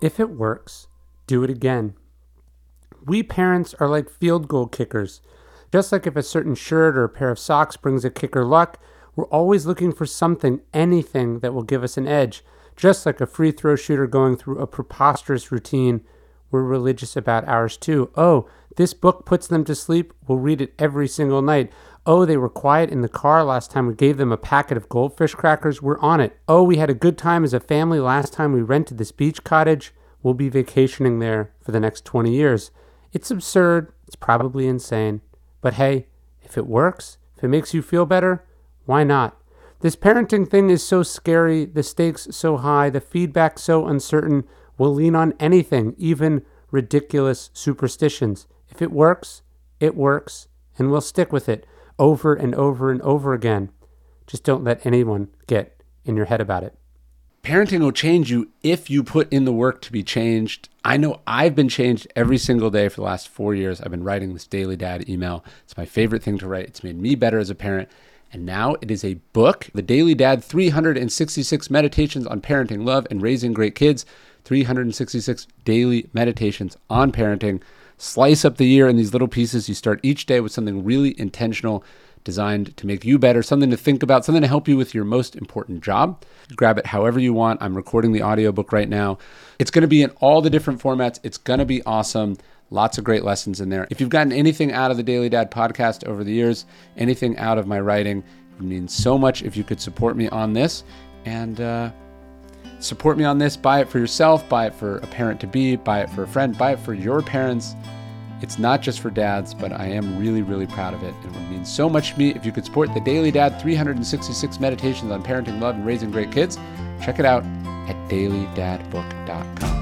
If it works, do it again. We parents are like field goal kickers. Just like if a certain shirt or a pair of socks brings a kicker luck, we're always looking for something, anything that will give us an edge. Just like a free throw shooter going through a preposterous routine, we're religious about ours too. Oh, this book puts them to sleep. We'll read it every single night. Oh, they were quiet in the car last time we gave them a packet of goldfish crackers. We're on it. Oh, we had a good time as a family last time we rented this beach cottage. We'll be vacationing there for the next 20 years. It's absurd. It's probably insane. But hey, if it works, if it makes you feel better, why not? This parenting thing is so scary, the stakes so high, the feedback so uncertain. We'll lean on anything, even ridiculous superstitions. If it works, it works, and we'll stick with it over and over and over again. Just don't let anyone get in your head about it. Parenting will change you if you put in the work to be changed. I know I've been changed every single day for the last four years. I've been writing this daily dad email. It's my favorite thing to write. It's made me better as a parent. And now it is a book, The Daily Dad 366 Meditations on Parenting, Love, and Raising Great Kids. 366 daily meditations on parenting. Slice up the year in these little pieces. You start each day with something really intentional, designed to make you better, something to think about, something to help you with your most important job. Grab it however you want. I'm recording the audiobook right now. It's going to be in all the different formats. It's going to be awesome. Lots of great lessons in there. If you've gotten anything out of the Daily Dad podcast over the years, anything out of my writing, it would mean so much if you could support me on this. And uh, support me on this. Buy it for yourself, buy it for a parent to be, buy it for a friend, buy it for your parents. It's not just for dads, but I am really, really proud of it. It would mean so much to me if you could support the Daily Dad 366 Meditations on Parenting, Love, and Raising Great Kids. Check it out at dailydadbook.com.